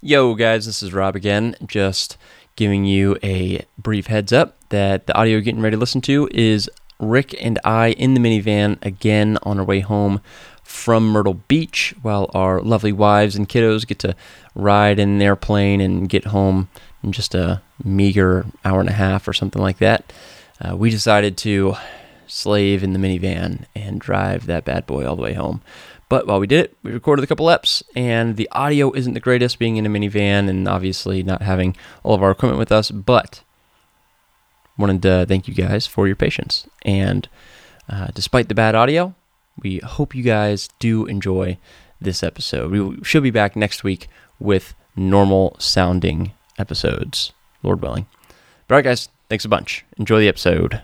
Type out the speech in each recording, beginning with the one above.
Yo, guys, this is Rob again. Just giving you a brief heads up that the audio you're getting ready to listen to is Rick and I in the minivan again on our way home from Myrtle Beach while our lovely wives and kiddos get to ride in an airplane and get home in just a meager hour and a half or something like that. Uh, we decided to slave in the minivan and drive that bad boy all the way home. But while we did it, we recorded a couple eps, and the audio isn't the greatest being in a minivan and obviously not having all of our equipment with us. But wanted to thank you guys for your patience. And uh, despite the bad audio, we hope you guys do enjoy this episode. We should be back next week with normal sounding episodes, Lord willing. But all right, guys, thanks a bunch. Enjoy the episode.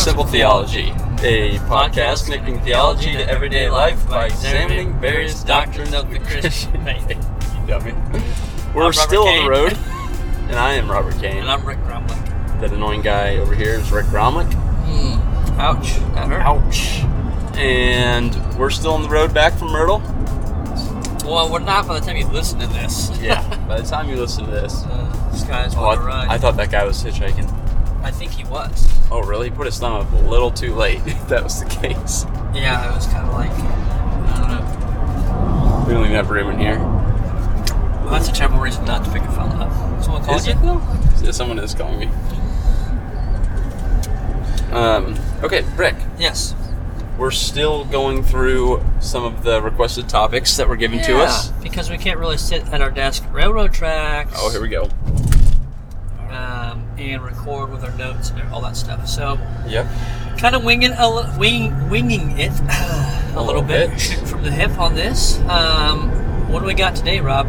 Simple Theology, a podcast connecting theology to everyday life by examining various doctrines of the Christian faith. We're still on the road, and I am Robert Kane. And I'm Rick Gromlich. That annoying guy over here is Rick Gromlich. Ouch. That hurt. Ouch. And we're still on the road back from Myrtle. Well, we're not by the time you listen to this. Yeah. By the time you listen to this, Uh, this guy's oh, on the I, run. I thought that guy was hitchhiking. I think he was. Oh, really? He put his thumb up a little too late. If that was the case, Yeah, it was kind of like, I don't know. we don't even have room in here. Well, that's a terrible reason not to pick a phone up. Someone called Is you? though? Yeah, someone is calling me. Um. Okay, Rick. Yes. We're still going through some of the requested topics that were given to us. Because we can't really sit at our desk, railroad tracks, Oh, here we go. um, and record with our notes and all that stuff. So, Yep. kind of winging a li- wing, winging it a, little little bit, bit. from the hip on this. Um, what do we got today, Rob?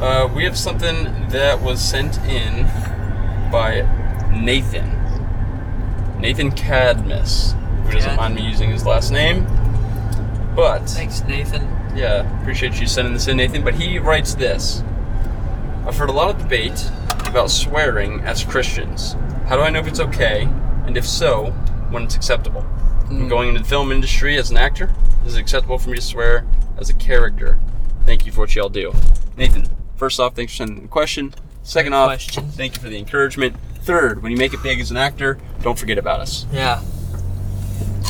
Uh, we have something that was sent in by Nathan. Nathan Cadmus, who doesn't Cad- mind me using his last name. But, Thanks, Nathan. yeah, appreciate you sending this in, Nathan. But he writes this I've heard a lot of debate about swearing as Christians. How do I know if it's okay? And if so, when it's acceptable? I'm going into the film industry as an actor. Is it acceptable for me to swear as a character? Thank you for what y'all do. Nathan, first off, thanks for sending the question. Second off, question. thank you for the encouragement. Third, when you make it big as an actor, don't forget about us. Yeah.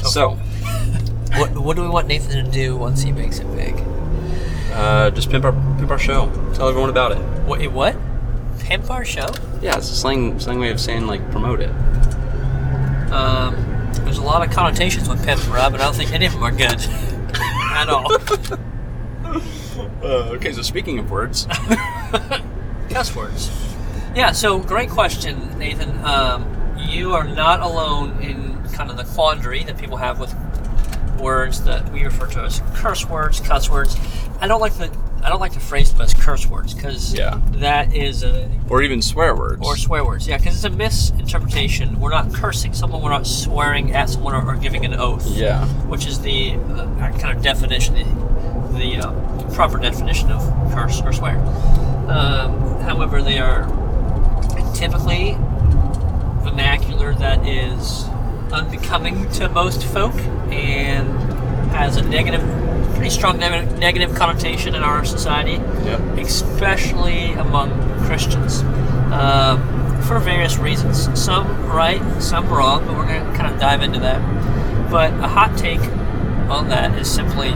So, What What do we want Nathan to do once he makes it big? uh, just pimp our pimp our show. Tell everyone about it. What? What? Pimp our show? Yeah, it's a slang slang way of saying like promote it. Um, there's a lot of connotations with pimp, Rob, and I don't think any of them are good at all. Uh, okay, so speaking of words, Cuss words. Yeah. So great question, Nathan. Um, you are not alone in kind of the quandary that people have with words that we refer to as curse words, cuss words. I don't like the I don't like to phrase them as curse words because Yeah. that is a or even swear words. or swear words. Yeah, because it's a misinterpretation. We're not cursing someone. We're not swearing at someone or, or giving an oath. yeah, Which is the uh, kind of definition, the, the uh, proper definition of curse or swear. Um, however, they are typically vernacular that is unbecoming to most folk and has a negative, pretty strong ne- negative connotation in our society yep. especially among Christians, um, for various reasons. Some right, some wrong, but we're going to kind of dive into that. But a hot take on that is simply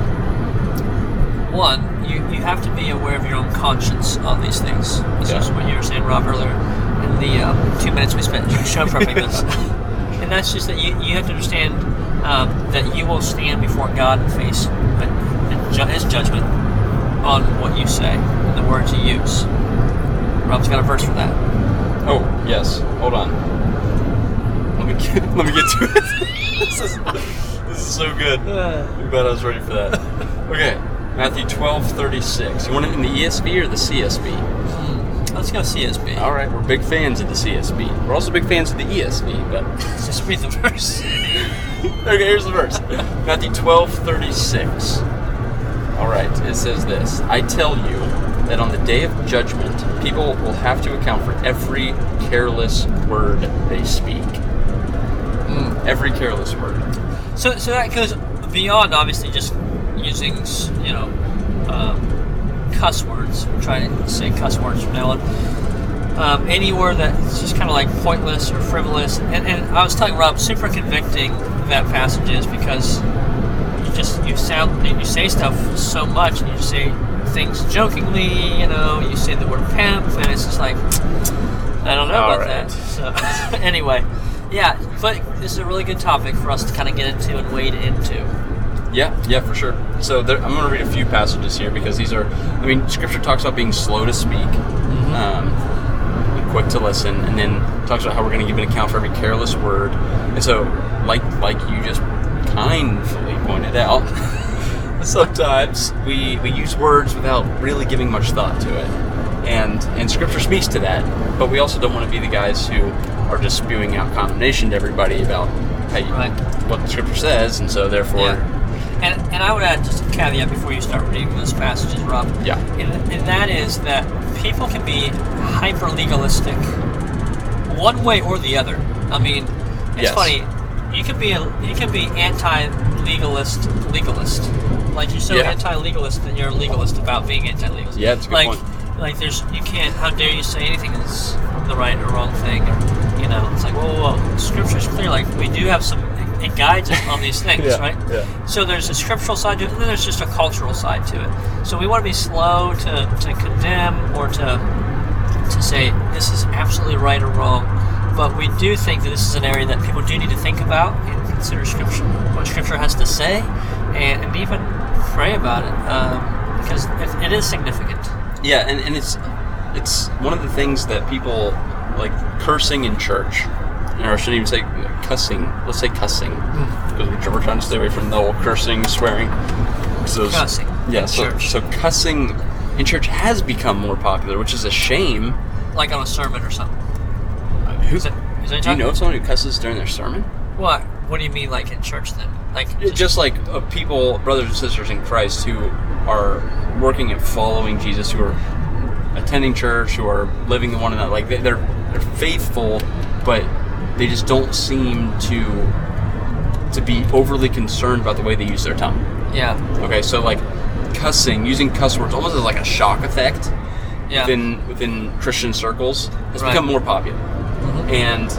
one, you, you have to be aware of your own conscience on these things. This Yeah. is what you were saying, Rob, earlier in the um, two minutes we spent in show prepping this. and that's just that you, you have to understand um, that you will stand before God and face ju- His judgment on what you say and the words you use. Rob's got a verse for that. Oh yes. Hold on. Let me get, let me get to it. this is this is so good. I'm glad I was ready for that. Okay, Matthew twelve thirty six. You want it in the ESV or the CSB? Hmm, Let's go CSB. All right, we're big fans of the CSB. We're also big fans of the ESV, but Let's just read the verse. okay, here's the verse. Matthew twelve thirty six. All right, it says this: I tell you, that on the day of judgment, people will have to account for every careless word they speak. Every careless word. So, so that goes beyond obviously just using, you know, um, cuss words. Trying to say cuss words from now on. Um, any word that's just kind of like pointless or frivolous. And, and I was telling Rob, super convicting that passage is because just you sound you say stuff so much, and you say things jokingly. You know, you say the word pimp, and it's just like I don't know All about right. that. So anyway, yeah, but this is a really good topic for us to kind of get into and wade into. Yeah, yeah, for sure. So there, I'm going to read a few passages here because these are, I mean, Scripture talks about being slow to speak, um, and quick to listen, and then talks about how we're going to give an account for every careless word. And so, like like you just kindly pointed out, sometimes we we use words without really giving much thought to it, and and Scripture speaks to that. But we also don't want to be the guys who are just spewing out condemnation to everybody about hey, Right. what the Scripture says, and so therefore. Yeah. And, and I would add just a caveat before you start reading those passages, Rob. Yeah. And, and that is that people can be hyper legalistic one way or the other. I mean, it's Yes. funny. You can be a you can be anti-legalist legalist. Like you're so Yeah. anti-legalist that you're a legalist about being anti-legalist. Yeah, that's a good like, point. Like there's you can't. How dare you say anything is the right or wrong thing? Or, you know, it's like whoa, whoa, whoa. Scripture's clear. Like we do have some. It guides us on these things, Yeah, right? yeah. So there's a scriptural side to it, and then there's just a cultural side to it. So we want to be slow to, to condemn or to to say this is absolutely right or wrong. But we do think that this is an area that people do need to think about and consider scripture, what scripture has to say, and, and even pray about it um, because it, it is significant. Yeah, and, and it's it's one of the things that people like cursing in church, or I shouldn't even say cussing. Let's say cussing because we're, trying to stay away from the whole cursing, swearing. those- Cussing Yeah, so, church. so cussing in church has become more popular, which is a shame. Like on a sermon or something. Who, Is that, is that do you know of someone who cusses during their sermon? What? What do you mean, like in church then? Like just like uh, people, brothers and sisters in Christ, who are working and following Jesus, who are attending church, who are living in one another. Like they- they're they're faithful, but they just don't seem to to be overly concerned about the way they use their tongue. yeah, Okay, so like cussing, using cuss words, almost as like a shock effect yeah, within within Christian circles has Right. become more popular, and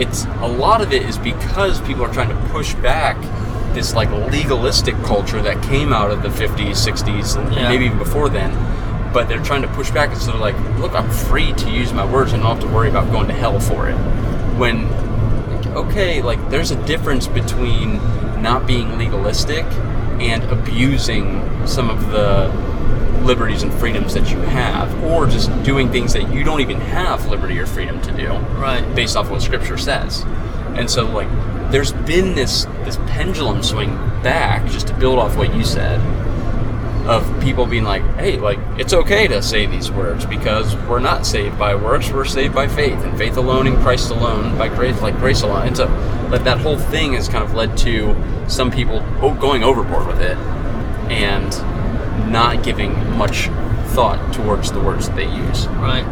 it's a lot of it is because people are trying to push back this like legalistic culture that came out of the 50s, 60s, and Yeah. maybe even before then. But they're trying to push back and sort of like, look, I'm free to use my words and don't have to worry about going to hell for it. When okay, like there's a difference between not being legalistic and abusing some of the liberties and freedoms that you have, or just doing things that you don't even have liberty or freedom to do, right. based off what Scripture says. And so, like, there's been this this pendulum swing back, just to build off what you said, of people being like, hey, like, it's okay to say these words because we're not saved by works, we're saved by faith, and faith alone in Christ alone, by grace, like grace alone. And so, like, that whole thing has kind of led to some people going overboard with it and not giving much thought towards the words that they use. Right.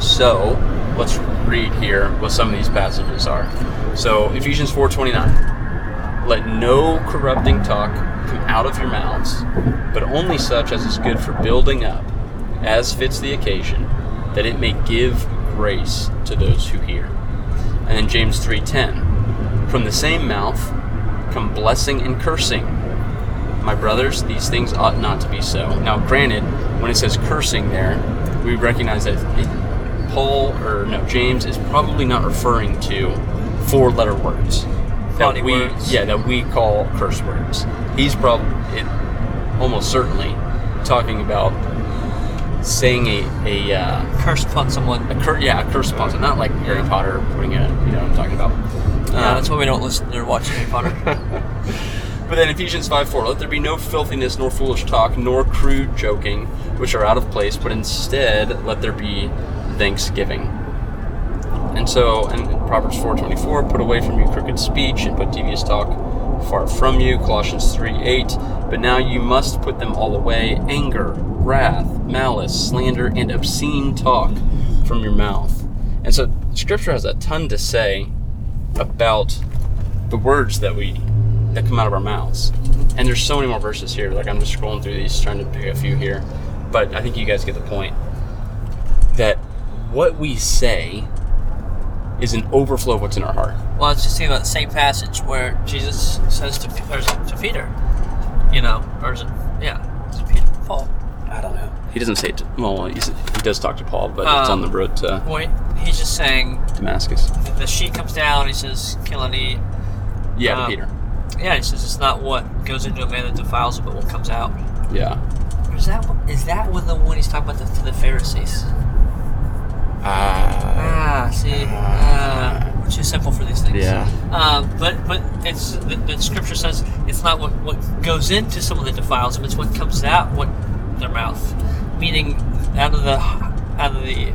So let's read here what some of these passages are. So Ephesians 4:29. Let no corrupting talk come out of your mouths, but only such as is good for building up, as fits the occasion, that it may give grace to those who hear. And then James 3:10. From the same mouth come blessing and cursing. My brothers, these things ought not to be so. Now, granted, when it says cursing there, we recognize that it, Paul or no James is probably not referring to four-letter words Funny that we words. yeah that we call curse words. He's probably it, almost certainly talking about saying a a uh, Curse upon someone. a cur- yeah a curse upon someone, not like Harry Potter putting it. You know what I'm talking about. Yeah, Uh, that's why we don't listen or watch Harry Potter. But then Ephesians 5 4, let there be no filthiness, nor foolish talk, nor crude joking, which are out of place, but instead let there be thanksgiving. And so, and Proverbs 4.24, put away from you crooked speech, and put devious talk far from you. Colossians 3 8, But now you must put them all away anger, wrath, malice, slander, and obscene talk from your mouth. And so scripture has a ton to say about the words that we that come out of our mouths. And there's so many more verses here. Like I'm just scrolling through these trying to pick a few here. But I think you guys get the point. That what we say is an overflow of what's in our heart. Well, let's just think about the same passage where Jesus says to, or is it to Peter, you know, or is it, yeah, to Peter, Paul. I don't know. He doesn't say it. To, well, he's, he does talk to Paul, but it's on the Um, road to Well, he's just saying Damascus. the, the sheet comes down. He says, "Kill and eat." Yeah, to Um, Peter. Yeah, he says it's not what goes into a man that defiles it, but what comes out. Yeah. Or Is that is that when the one he's talking about the, to the Pharisees? Ah. Ah, see, we're too simple for these things. yeah. Um, but but it's the, the scripture says it's not what, what goes into someone that defiles them; it's what comes out what their mouth, meaning out of the out of the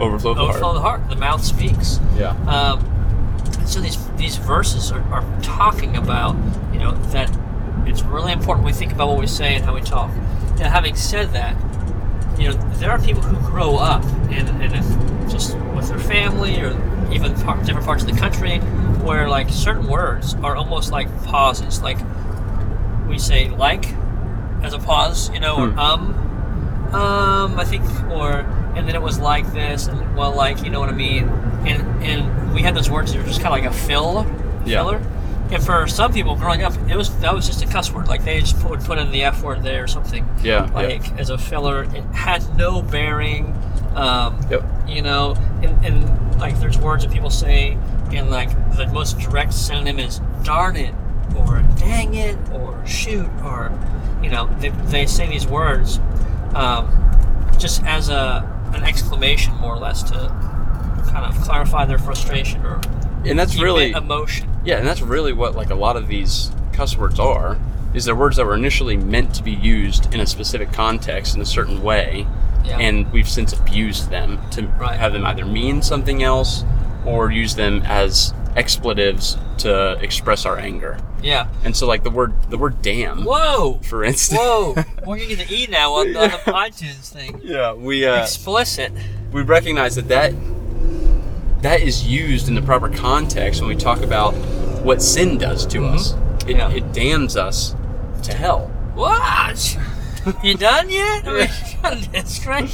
Overflow of the overflow of the heart. heart, the mouth speaks. Yeah. Um, so these these verses are, are talking about you know that it's really important we think about what we say and how we talk. Now, having said that, you know there are people who grow up in, in a, just with their family or even par- different parts of the country where like certain words are almost like pauses. Like we say like as a pause, you know, or Hmm. um, um, I think, or and then it was like this, and well, like you know what I mean, and and we had those words that were just kind of like a fill, Yeah. filler. And for some people growing up, it was that was just a cuss word. Like they just put, would put in the f word there or something, Yeah. yeah. like as a filler. It had no bearing. Um, Yep. you know, and, and like there's words that people say, and like the most direct synonym is darn it, or dang it, or shoot, or you know, they, they say these words um, just as a an exclamation, more or less, to kind of clarify their frustration or And that's really emotion. Yeah, and that's really what like a lot of these cuss words are. Is they're words that were initially meant to be used in a specific context in a certain way, Yeah. and we've since abused them to Right. have them either mean something else or use them as expletives to express our anger. yeah. And so, like the word the word "damn," Whoa. for instance. Whoa. We're gonna get the E now on, on the iTunes thing. Yeah, we uh, Explicit. we recognize that that that is used in the proper context when we talk about what sin does to Mhm. us. It, Yeah. it damns us to hell. What? You done yet? I mean, it's great.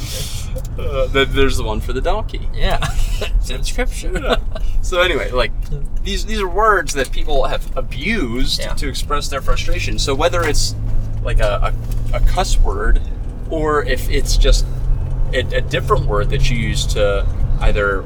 Uh, there's the one for the donkey. Yeah. it's in scripture. So anyway, like these these are words that people have abused Yeah. to express their frustration. So whether it's like a, a, a cuss word or if it's just a, a different word that you use to either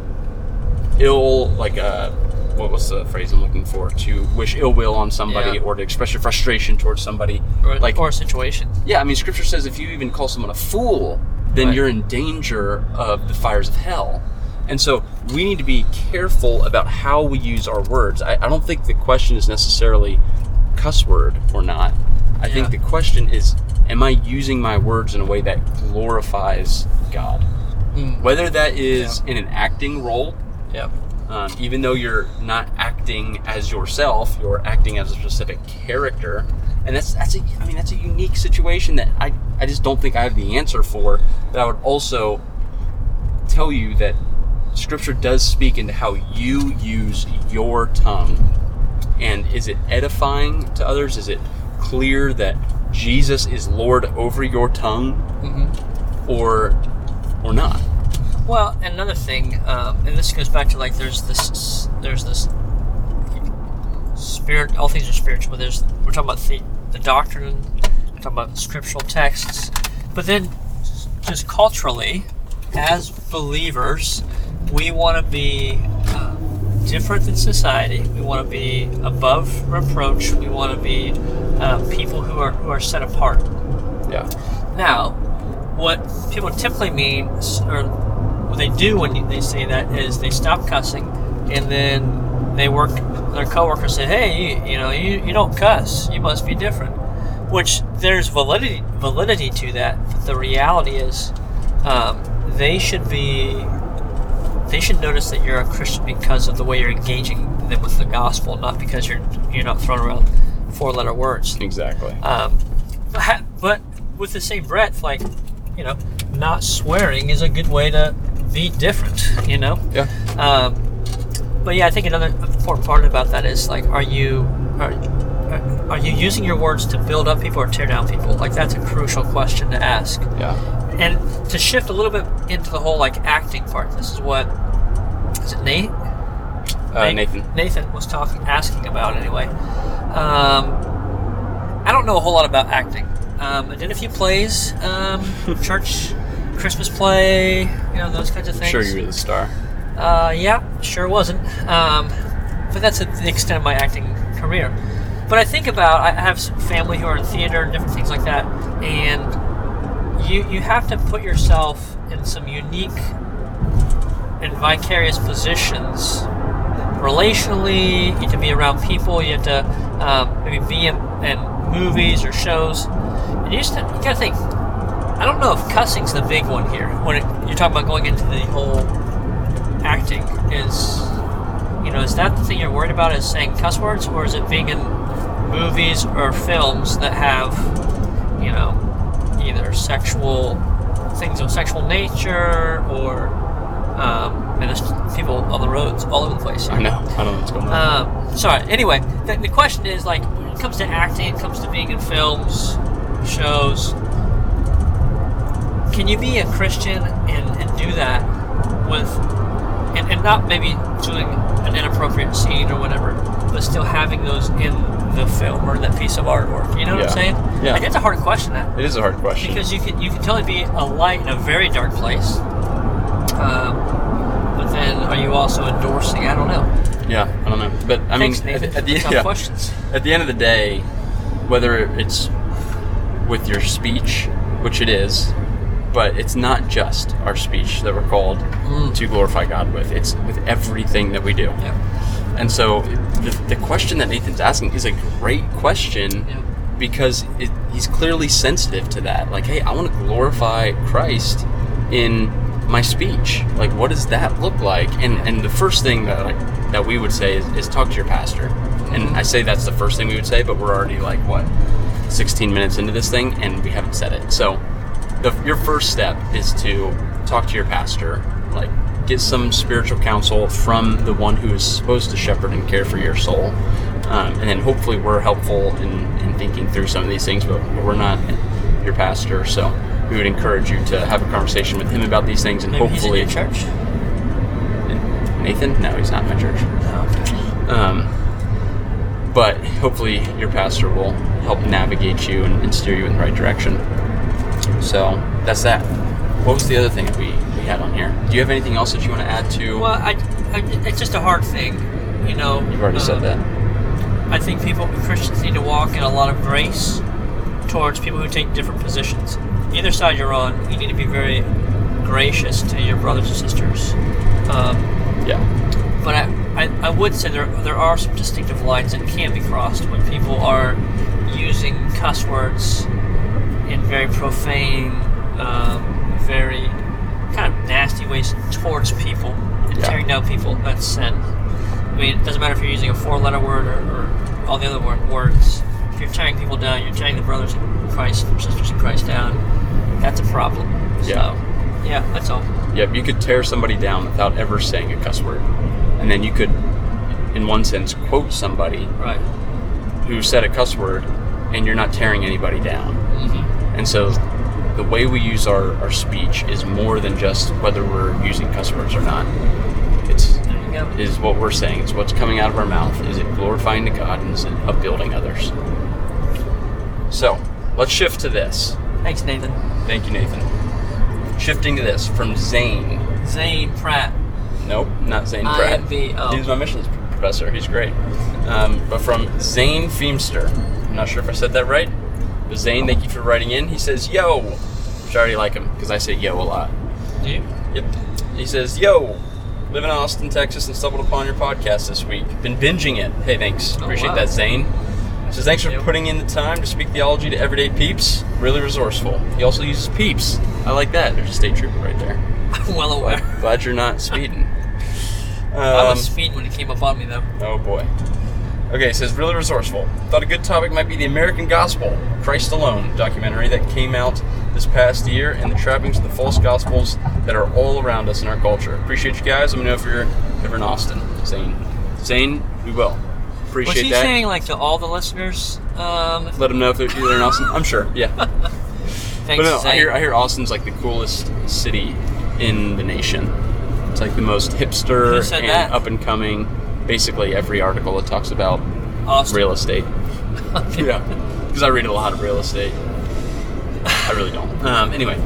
ill like a what was the phrase I'm looking for to wish ill will on somebody Yeah. or to express your frustration towards somebody or, like or a situation. yeah I mean scripture says if you even call someone a fool then Right. you're in danger of the fires of hell and so we need to be careful about how we use our words I, I don't think the question is necessarily cuss word or not I think the question is am I using my words in a way that glorifies God Mm. whether that is in an acting role Yep. Um, even though you're not acting as yourself, you're acting as a specific character, and that's that's a I mean that's a unique situation that I I just don't think I have the answer for. But I would also tell you that Scripture does speak into how you use your tongue, and is it edifying to others? Is it clear that Jesus is Lord over your tongue, hmm or or not? Well, another thing, um, and this goes back to like there's this there's this spirit. All things are spiritual. There's we're talking about the, the doctrine. We're talking about scriptural texts. But then, just culturally, as believers, we want to be uh, different than society. We want to be above reproach. We want to be uh, people who are who are set apart. Yeah. Now, what people typically mean, or what they do when they say that, is they stop cussing, and then they work. Their coworkers say, "Hey, you, you know, you, you don't cuss. You must be different." Which there's validity validity to that. But the reality is, um, they should be. They should notice that you're a Christian because of the way you're engaging them with the gospel, not because you're you're not throwing around four letter words. Exactly. Um, But, but with the same breath, like, you know, not swearing is a good way to be different, you know? Yeah. Um, but yeah, I think another important part about that is like, are you are, are you using your words to build up people or tear down people? Like that's a crucial question to ask. Yeah. And to shift a little bit into the whole like acting part, this is what is it Nate? Uh, Nathan. Nathan was talking, asking about anyway. Um, I don't know a whole lot about acting. Um, I did a few plays, um, church, Christmas play, you know those kinds of things. Sure, you were the star. Uh, yeah, sure wasn't. Um, but that's the extent of my acting career. But I think about I have some family who are in theater and different things like that, and you you have to put yourself in some unique and vicarious positions. Relationally, you have to be around people. You have to um, maybe be in, in movies or shows. And you just you gotta think. I don't know if cussing's the big one here. When it, you're talking about going into the whole acting is you know is that the thing you're worried about is saying cuss words or is it being in movies or films that have you know either sexual things of sexual nature or um, and there's people on the roads all over the place I know. I don't know what's going on. um, sorry. Anyway, the, the question is like when it comes to acting, it comes to being in films, shows. Can you be a Christian and, and do that with, and, and not maybe doing an inappropriate scene or whatever, but still having those in the film or that piece of artwork? You know what Yeah. I'm saying? Yeah. Like, it's a hard question. That it is a hard question. because you can you can totally be a light in a very dark place. Um, but then, are you also endorsing? I don't know. yeah, I don't know. But I Thanks, mean, Nathan. at, at the, yeah. questions. at the end of the day, whether it's with your speech, which it is, but it's not just our speech that we're called Mm. to glorify God with. It's with everything that we do. Yeah. And so the, the question that Nathan's asking is a great question Yeah. because it, he's clearly sensitive to that. Like, hey, I want to glorify Christ in my speech. Like, what does that look like? And and the first thing that like, that we would say is, is talk to your pastor. And I say that's the first thing we would say, but we're already like what, 16 minutes into this thing, and we haven't said it. So, the, your first step is to talk to your pastor. Like, get some spiritual counsel from the one who is supposed to shepherd and care for your soul. Um, and then hopefully we're helpful in, in thinking through some of these things, but, we're not your pastor. So we would encourage you to have a conversation with him about these things and Maybe he's in hopefully. your church. Nathan? No, he's not in my church. Um, but hopefully your pastor will help navigate you and, and steer you in the right direction. So that's that. What was the other thing that we, we had on here? Do you have anything else that you want to add to? Well, I, I, it's just a hard thing, you know. You've already said um, that. I think people, Christians, need to walk in a lot of grace towards people who take different positions. Either side you're on, you need to be very gracious to your brothers and sisters. Um, Yeah. but I, I, I would say there there are some distinctive lines that can be crossed when people are using cuss words in very profane, um, very kind of nasty ways towards people and Yeah. tearing down people. That's sin. I mean, it doesn't matter if you're using a four-letter word or, or all the other word, words. If you're tearing people down, you're tearing the brothers in Christ sisters in Christ down. That's a problem. Yeah. So, yeah, that's all. Yep, you could tear somebody down without ever saying a cuss word. And then you could, in one sense, quote somebody Right. who said a cuss word and you're not tearing anybody down. Mm-hmm. And so the way we use our, our speech is more than just whether we're using customers or not. It's There you go. is what we're saying. It's what's coming out of our mouth. Is it glorifying to God and is it upbuilding others? So let's shift to this. Thanks, Nathan. Thank you, Nathan. Shifting to this from Zane. Zane Pratt. Nope, not Zane Pratt. IMV, oh. He's my missions professor. He's great. Um, but from Zane Feemster. I'm not sure if I said that right. But Zane, thank you for writing in. He says, "Yo," which I already like him because I say "yo" a lot. Do you? Yep. He says, "Yo, live in Austin, Texas, and stumbled upon your podcast this week. Been binging it. Hey, thanks. Oh, Appreciate wow. that, Zane." Says, "Thanks for putting in the time to speak theology to everyday peeps. Really resourceful. He also uses peeps. I like that. There's a state trooper right there. I'm well aware. Glad, glad you're not speeding." I Um, was speeding when it came up on me, though. Oh boy. Okay, it says really resourceful. Thought a good topic might be the American Gospel, Christ Alone documentary that came out this past year and the trappings of the false gospels that are all around us in our culture. Appreciate you guys. Let me know if you're ever in Austin. Zane. Zane, we will. Appreciate Was he that. saying like to all the listeners? Um, Let them know if they're in Austin. I'm sure. Yeah. thanks, But no, I hear I hear Austin's like the coolest city in the nation. It's like the most hipster Who said and that? up and coming. Basically, every article that talks about Austin. real estate. yeah, because I read a lot of real estate. I really don't. Um, anyway,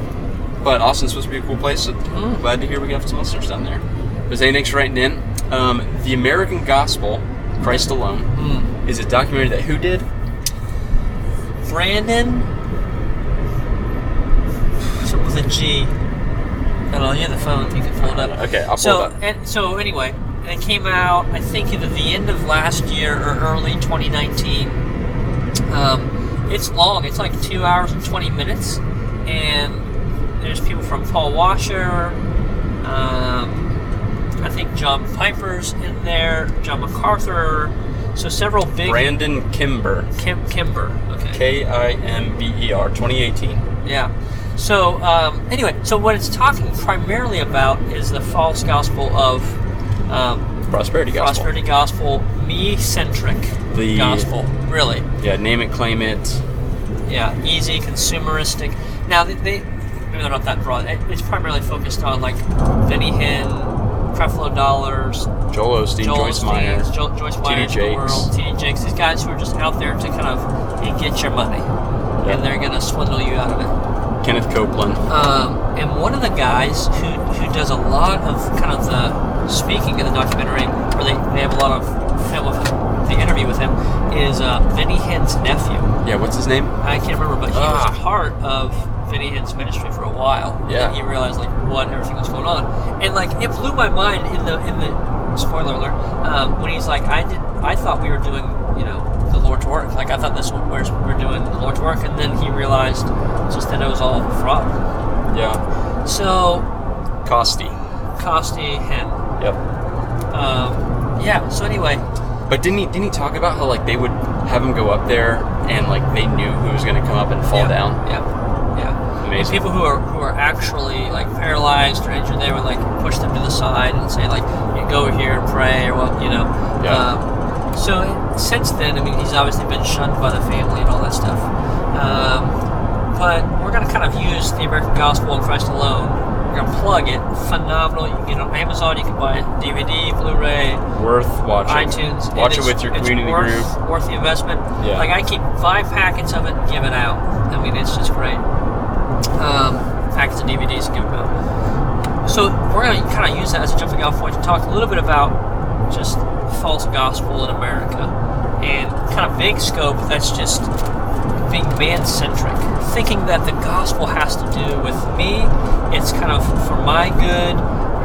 but Austin's supposed to be a cool place. So Mm. glad to hear we got some listeners down there. But for writing in. Um, the American Gospel, Christ Alone, Mm. is a documentary that who did? Brandon. With a G. I don't know. You have the phone. You can pull it up. Okay, I'll pull so, it up. And, so anyway, it came out. I think either the end of last year or early 2019. Um, it's long. It's like two hours and 20 minutes, and there's people from Paul Washer. Um, I think John Piper's in there. John MacArthur. So several big. Brandon Kimber, Kim Kimber. Okay. K I M B E R, 2018. Yeah. So um, anyway, so what it's talking primarily about is the false gospel of um, Prosperity Gospel. prosperity gospel, me-centric The- gospel. Really, Yeah, name it, claim it. yeah, easy, consumeristic. Now they, they maybe they're not that broad. It- It's primarily focused on like Benny Hinn, Creflo Dollars, Joel Osteen, Joel Joyce Meyer. Osteen, Jo- Joyce Meyer. T.D. Jakes. These guys who are just out there to kind of get your money, and they're gonna swindle you out of it. Kenneth Copeland. Um, and one of the guys who, who does a lot of kind of the speaking in the documentary, or they, they have a lot of film of the interview with him, is uh, Benny Hinn's nephew. Yeah, what's his name? I can't remember, but he Ah. was part of Benny Hinn's ministry for a while. Yeah. And he realized like what everything was going on, and like it blew my mind in the in the spoiler alert um, when he's like, I did I thought we were doing you know the Lord's work. Like I thought this was we're, we're doing the Lord's work, and then he realized just that it was all fraud. Yeah. So Costi. Costi Hinn. Yep. Um, yeah. So anyway, But didn't he didn't he talk about how like they would have him go up there and like they knew who was gonna come up and fall yeah, down? Yeah. Yeah. And people who are who are actually like paralyzed or injured, they would like push them to the side and say like, "You go here and pray," or what you know. Yeah. Um, so since then, I mean, he's obviously been shunned by the family and all that stuff. Um, but we're going to kind of use the American Gospel and Christ alone. To plug it. Phenomenal. You can get it on Amazon. You can buy it DVD, Blu-ray, Worth watching. iTunes. Watch it with your community worth, group. Worth the investment. Yeah. Like I keep five packets of it and give it out. I mean, it's just great. Um, packets of DVDs and give them out. So we're going to kind of use that as a jumping off point to talk a little bit about just false gospel in America and kind of big scope. That's just being man-centric, thinking that the gospel has to do with me. It's kind of for my good.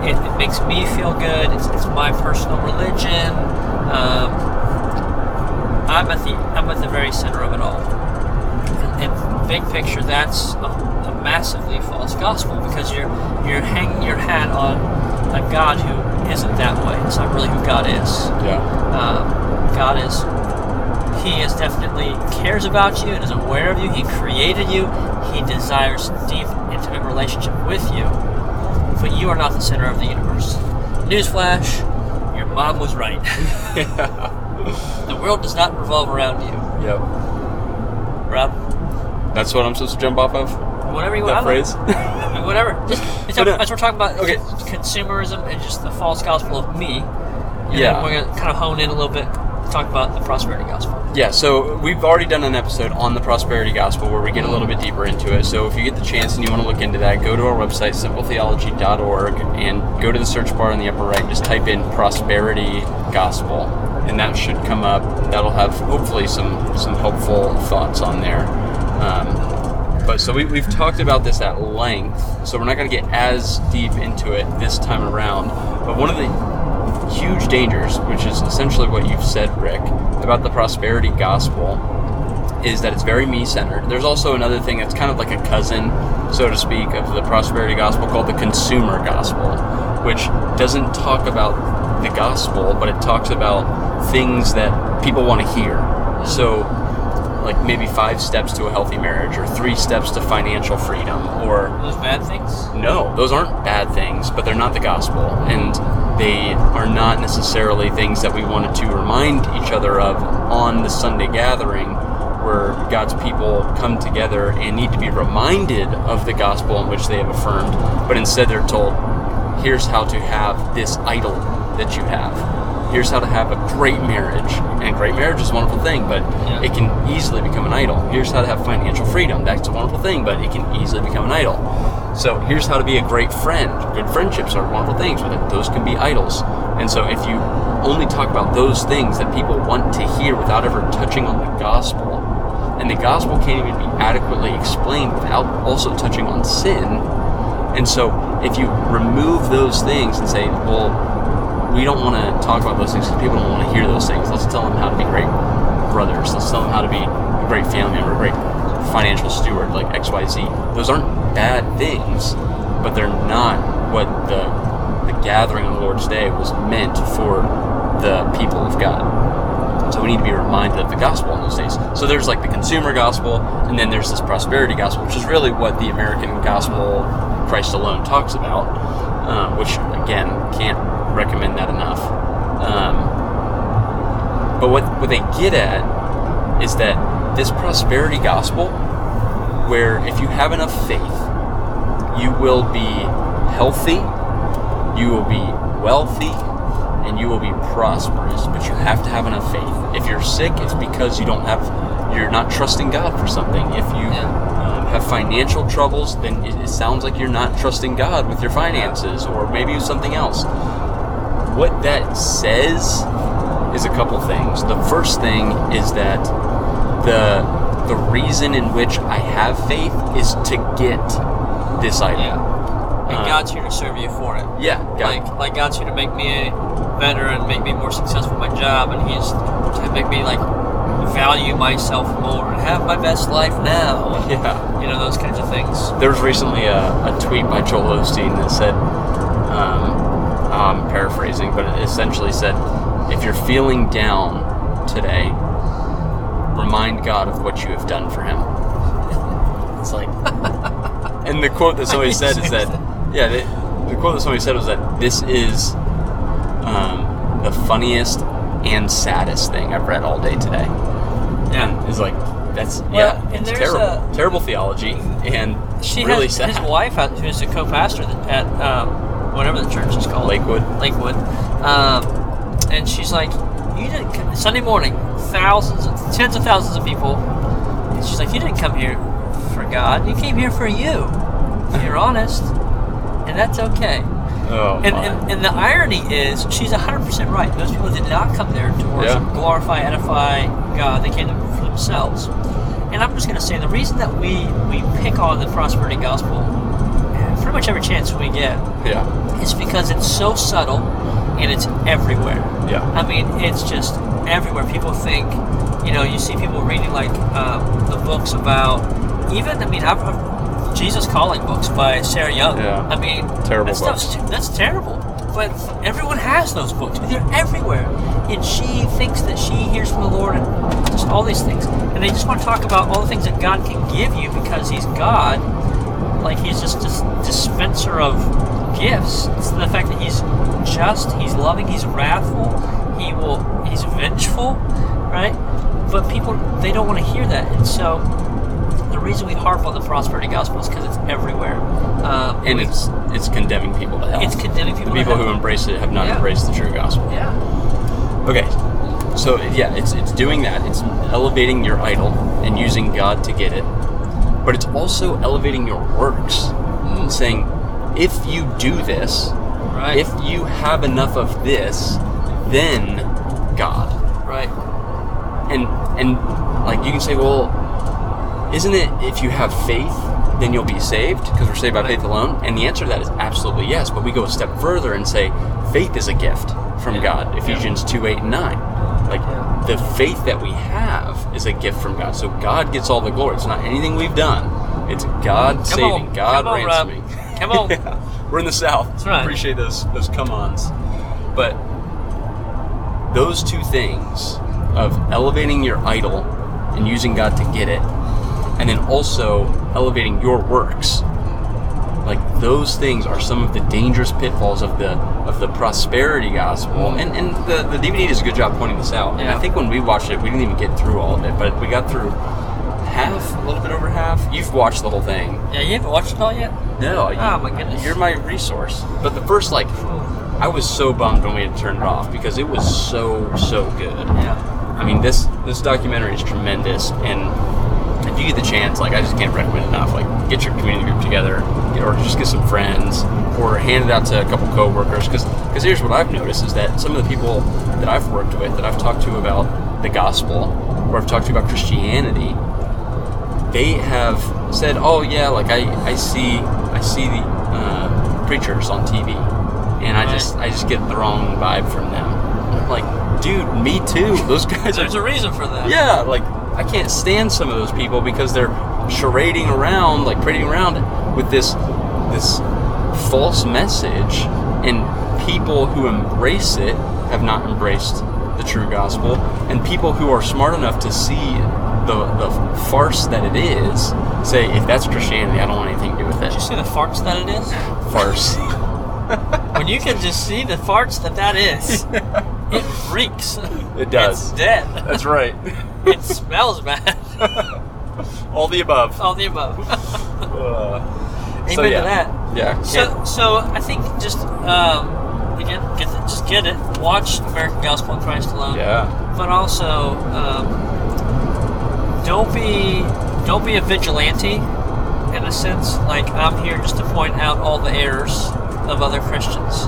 It, it makes me feel good. It's, it's my personal religion. Um, I'm at the I'm at the very center of it all. And, and big picture, that's a, a massively false gospel because you're you're hanging your hat on a God who isn't that way. It's not really who God is. Yeah. Um, God is He is definitely cares about you and is aware of you. He created you. He desires deep, intimate relationship with you. But you are not the center of the universe. Newsflash: Your mom was right. the world does not revolve around you, Yep. Rob. That's what I'm supposed to jump off of? Whatever you That want. phrase? I mean, whatever. Just, it's we're talking about okay. consumerism and just the false gospel of me. And Yeah. we're gonna kind of hone in a little bit, talk about the prosperity gospel. Yeah, so we've already done an episode on the prosperity gospel where we get a little bit deeper into it. So if you get the chance and you want to look into that, go to our website, simpletheology.org, and go to the search bar in the upper right. Just type in prosperity gospel, and that should come up. That'll have hopefully some some helpful thoughts on there. Um, but so we, we've talked about this at length, so we're not going to get as deep into it this time around. But one of the huge dangers, which is essentially what you've said, Rick, about the prosperity gospel, is that it's very me centered. There's also another thing that's kind of like a cousin, so to speak, of the prosperity gospel called the consumer gospel, which doesn't talk about the gospel, but it talks about things that people want to hear. So, like maybe five steps to a healthy marriage, or three steps to financial freedom, or Those bad things? no, those aren't bad things, but they're not the gospel. And they are not necessarily things that we wanted to remind each other of on the Sunday gathering where God's people come together and need to be reminded of the gospel in which they have affirmed, but instead they're told, here's how to have this idol that you have. Here's how to have a great marriage. And great marriage is a wonderful thing, but Yeah. it can easily become an idol. Here's how to have financial freedom. That's a wonderful thing, but it can easily become an idol. So here's how to be a great friend. Good friendships are wonderful things, but those can be idols. And so if you only talk about those things that people want to hear without ever touching on the gospel, and the gospel can't even be adequately explained without also touching on sin. And so if you remove those things and say, well, we don't want to talk about those things because people don't want to hear those things. Let's tell them how to be great brothers. Let's tell them how to be a great family member, a great financial steward, like XYZ. Those aren't bad things, but they're not what the the gathering on the Lord's Day was meant for the people of God. So we need to be reminded of the gospel in those days. So there's like the consumer gospel, and then there's this prosperity gospel, which is really what the American gospel, Christ alone, talks about. Uh, which again, can't recommend that enough. Um, but what what they get at is that this prosperity gospel, where if you have enough faith, you will be healthy, you will be wealthy, and you will be prosperous. But you have to have enough faith. If you're sick, it's because you don't have, you're not trusting God for something. If you um, have financial troubles, then it, it sounds like you're not trusting God with your finances, or maybe something else. What that says couple things. The first thing is that the the reason in which I have faith is to get this item. Yeah. And Uh, God's here to serve you for it. Yeah, God, Like, like God's here to make me better and make me more successful in my job, and He's to make me like value myself more and have my best life now. yeah. You know those kinds of things. There was recently a, a tweet by Joel Osteen that said, um, I'm paraphrasing, but it essentially said, if you're feeling down today, remind God of what you have done for Him. It's like, and the quote that somebody said is that, yeah, the, the quote that somebody said was that this is um, the funniest and saddest thing I've read all day today. And it's like, that's, Well, yeah, it's terrible. a- terrible theology and She really has sad. his wife, who's a co-pastor at um, whatever the church is called, Lakewood. Lakewood, um, and she's like, "You didn't Sunday morning, thousands, tens of thousands of people." And she's like, "You didn't come here for God. You came here for you. If you're honest, and that's okay." Oh, And, and, and the irony is, she's 100% right. Those people did not come there to worship, Yeah. glorify, edify God. They came there for themselves. And I'm just going to say the reason that we, we pick on the prosperity gospel uh, pretty much every chance we get yeah, is because it's so subtle and it's everywhere. yeah, I mean, it's just everywhere. People think, you know, you see people reading like um, the books about even. I mean, I've, I've Jesus Calling books by Sarah Young. Yeah. I mean, Terrible that stuff's books. that's terrible. But everyone has those books. They're everywhere, and she thinks that she hears from the Lord and just all these things. And they just want to talk about all the things that God can give you because He's God. Like He's just this dispenser of gifts. It's the fact that He's just, He's loving, He's wrathful, He will, He's vengeful, right? But people they don't want to hear that, and so the reason we harp on the prosperity gospel is because it's everywhere. Um, and it's it's condemning people to hell. it's condemning the people. to people who embrace it have not Yeah. embraced the true gospel. yeah, Okay, so yeah, it's it's doing that. It's elevating your idol and using God to get it, but it's also elevating your works, and saying, if you do this, right, if you have enough of this, then God. right, and and like you can say, well, isn't it if you have faith, then you'll be saved because we're saved by faith alone? And the answer to that is absolutely yes. But we go a step further and say faith is a gift from Yeah. God. Ephesians two eight and nine. Like Yeah. the faith that we have is a gift from God. So God gets all the glory. It's not anything we've done. It's God Come saving, on. God Come on, ransoming. Come on. Yeah. We're in the South. That's right. Appreciate those those come ons. But those two things of elevating your idol and using God to get it, and then also elevating your works. Like those things are some of the dangerous pitfalls of the of the prosperity gospel, mm. and and the, the DVD does a good job pointing this out. And I think when we watched it, we didn't even get through all of it, but we got through half, a little bit over half. You've watched the whole thing. Yeah, you haven't watched it all yet? No, Oh, my goodness. you're my resource. But the first like, I was so bummed when we had to turn it off because it was so so good. Yeah. I mean, this this documentary is tremendous, and you get the chance, like I just can't recommend enough. Like, get your community group together, or just get some friends, or hand it out to a couple coworkers. Because because here's what I've noticed is that some of the people that I've worked with, that I've talked to about the gospel, or I've talked to about Christianity, they have said, "Oh yeah, like I, I see I see the uh, preachers on TV, and I just I just get the wrong vibe from them." I'm like, dude, me too. Those guys are There's a reason for that. yeah, like I can't stand some of those people because they're charading around, like parading around with this this false message, and people who embrace it have not embraced the true gospel, and people who are smart enough to see the the farce that it is say, if that's Christianity, I don't want anything to do with Did you see the farce that it is? Farce. when you can just see the farts that that is, it reeks. It does. It's dead. That's right. it smells bad. All the above. All the above. Uh, Amen so, yeah. to that. Yeah. So, so I think just um, again, get the, just get it. Watch American Gospel in Christ Alone. yeah. But also, um, don't be don't be a vigilante in a sense. Like I'm here just to point out all the errors of other Christians.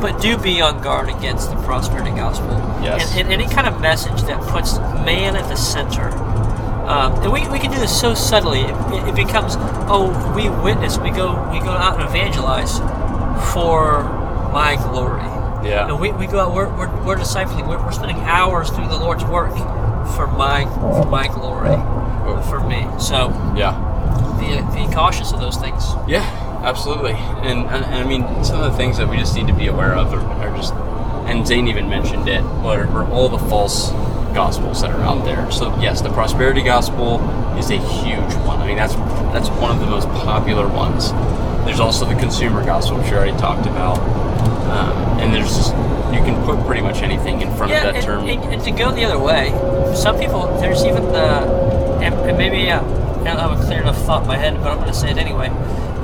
But do be on guard against the prosperity gospel Yes. and, and any kind of message that puts man at the center. Um, and we, we can do this so subtly. It, it becomes, oh, we witness, we go we go out and evangelize for my glory. Yeah. And we, we go out, we're, we're, we're discipling, we're, we're spending hours through the Lord's work for my for my glory, for me. So Yeah. be, be cautious of those things. Yeah, absolutely. And, and, and I mean, some of the things that we just need to be aware of are, are just, and Zane even mentioned it, were, were all the false gospels that are out there. So yes, the prosperity gospel is a huge one. I mean, that's that's one of the most popular ones. There's also the consumer gospel, which we already talked about. Um, and there's just, you can put pretty much anything in front Yeah, of that and, term. and, and to go the other way, some people, there's even the, and, maybe uh, I don't have a clear enough thought in my head, but I'm going to say it anyway.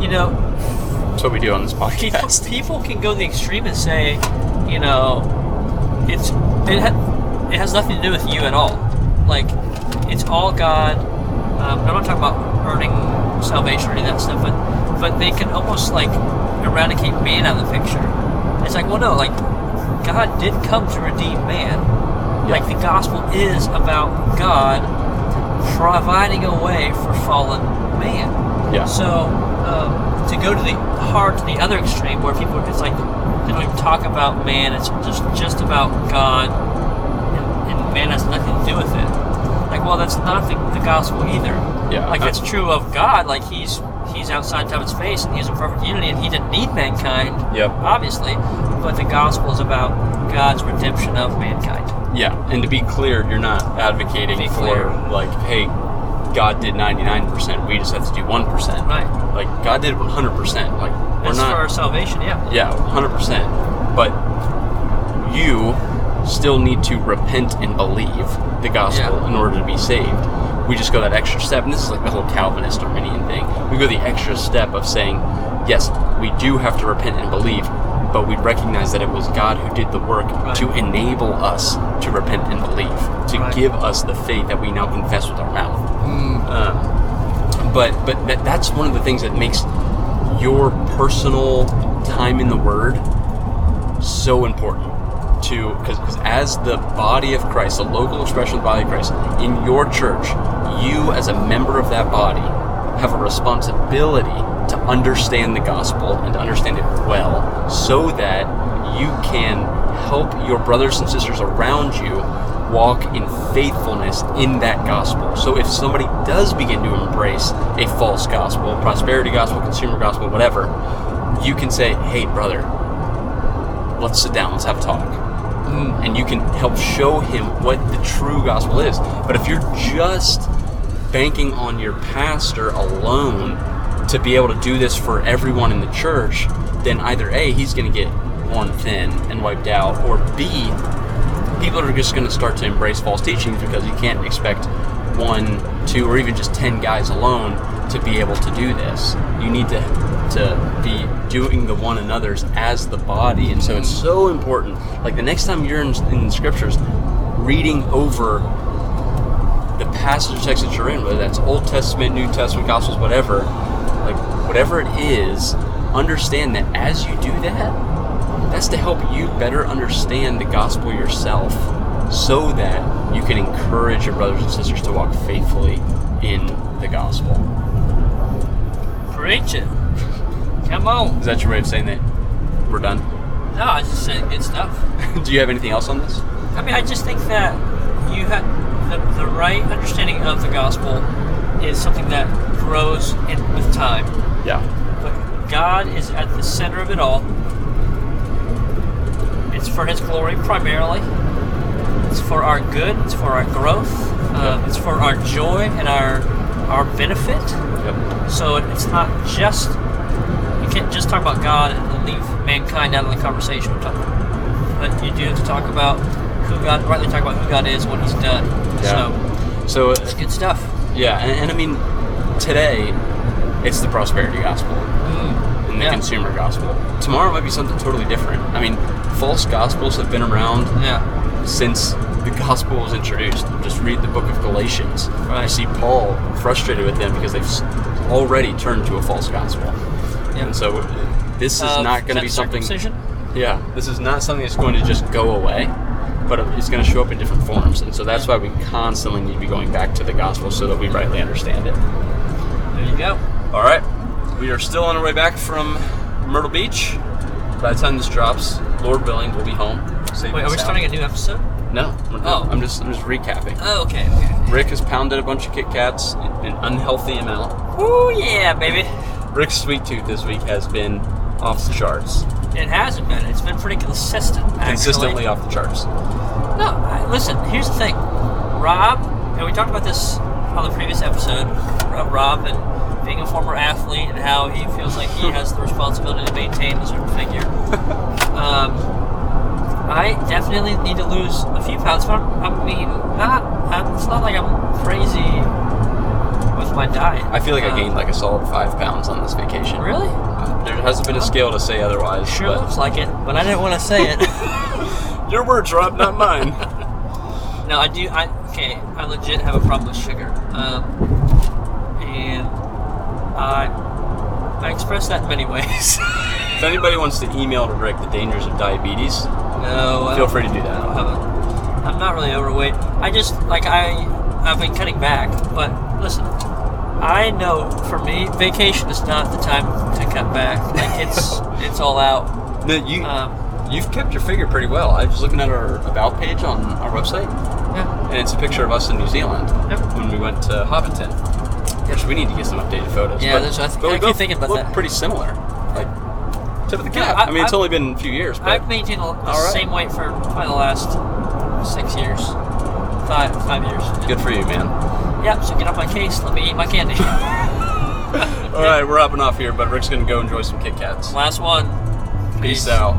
You know, That's what we do on this podcast. people can go the extreme and say, you know, it's it, ha- it has nothing to do with you at all. Like, it's all God. Um, I'm not talking about earning salvation or any of that stuff, but but they can almost like eradicate man out of the picture. It's like, well, no, like God did come to redeem man. Like the gospel is about God providing a way for fallen man. Yeah. So um, to go to the hard to the other extreme, where people it's like they don't even talk about man. It's just just about God, and, and man has nothing to do with it. Like, well, that's not the, the gospel either. Yeah. Like that's true of God. Like he's he's outside time and space, and he's in perfect unity, and he didn't need mankind. Yep. Obviously, but the gospel is about God's redemption of mankind. Yeah, and to be clear, you're not advocating Be for clear. like, hey, God did 99%, we just have to do 1%. Right. Like God did 100%. Like we're That's for our salvation. Yeah. Yeah, 100%. But you still need to repent and believe the gospel Yeah. in order to be saved. We just go that extra step, and this is like the whole Calvinist Arminian thing. We go the extra step of saying, yes, we do have to repent and believe, but we recognize that it was God who did the work Right. to enable us to repent and believe, to Right. give us the faith that we now confess with our mouth. Um, but but that, that's one of the things that makes your personal time in the Word so important to because as the body of Christ, the local expression of the body of Christ in your church, you as a member of that body have a responsibility to understand the gospel and to understand it well so that you can help your brothers and sisters around you walk in faithfulness in that gospel. So if somebody does begin to embrace a false gospel, prosperity gospel, consumer gospel, whatever, you can say, "Hey brother, let's sit down, let's have a talk." Mm. and you can help show him what the true gospel is. But if you're just banking on your pastor alone to be able to do this for everyone in the church, then either A, he's going to get worn thin and wiped out, or B, people are just going to start to embrace false teachings because you can't expect one, two, or even just 10 guys alone to be able to do this. You need to, to be doing the one another's as the body. And so it's mm-hmm. so important. Like the next time you're in, in the scriptures, reading over the passage of text that you're in, whether that's Old Testament, New Testament, Gospels, whatever, like whatever it is, understand that as you do that, that's to help you better understand the gospel yourself so that you can encourage your brothers and sisters to walk faithfully in the gospel. Preach it. Come on. Is that your way of saying that we're done? No, I just said good stuff. do you have anything else on this? I mean, I just think that you have the, the right understanding of the gospel is something that grows in, with time. Yeah. But God is at the center of it all. It's for His glory primarily. It's for our good. It's for our growth. Um, Yep. It's for our joy and our our benefit. Yep. So it's not just you can't just talk about God and leave mankind out of the conversation. But you do have to talk about who God, rightly talk about who God is, what He's done. Yeah. So So it's good stuff. yeah, and, and I mean, today it's the prosperity gospel. and the Yeah. consumer gospel. Tomorrow might be something totally different. I mean, false gospels have been around Yeah. since the gospel was introduced. Just read the book of Galatians. Right. You see Paul frustrated with them because they've already turned to a false gospel. Yeah. And so this is Uh, not going to be something. Yeah, this is not something that's going to just go away, but it's going to show up in different forms. And so that's why we constantly need to be going back to the gospel so that we rightly understand it. There you go. All right, we are still on our way back from Myrtle Beach. By the time this drops, Lord willing, we'll be home. Wait, are we sound. starting a new episode? No, we're not. Oh. I'm just I'm just recapping. Oh, okay. okay. Rick has pounded a bunch of Kit Kats in an unhealthy amount. Ooh, yeah, baby. Rick's sweet tooth this week has been off the charts, It hasn't been. It's been pretty consistent. Actually. consistently off the charts. No, I, listen. Here's the thing, Rob, and we talked about this on the previous episode. Rob, Rob and being a former athlete and how he feels like he has the responsibility to maintain a certain figure. um, I definitely need to lose a few pounds, but I'm, I mean, not. I'm, it's not like I'm crazy with my diet. I feel like I Um, gained like a solid five pounds on this vacation. Really? There hasn't been a scale to say otherwise. Sure but looks like it, but I didn't want to say it. your words, Rob, not mine. No, I do. I okay. I legit have a problem with sugar, um, and I I express that in many ways. If anybody wants to email to Rick the dangers of diabetes, no, feel free to do that. don't have a, I'm not really overweight. I just like I I've been cutting back, but listen, I know for me, vacation is not the time to cut back. Like it's it's all out. No, you Um, you've kept your figure pretty well. I was looking at our about page on our website, yeah. and it's a picture of us in New Zealand Yep. when we went to Hobbiton. Which we need to get some updated photos. Yeah, but, that's- I th- but I keep both thinking about look that. pretty similar. Like tip of the Yeah. I- I, mean, it's I've- only been a few years, but I've maintained the All right. same weight for probably the last six years, five five years. good for you, man. Yep. So get off my case. Let me eat my candy. All right, we're hopping off here, but Rick's gonna go enjoy some Kit Kats. Last one. Peace out.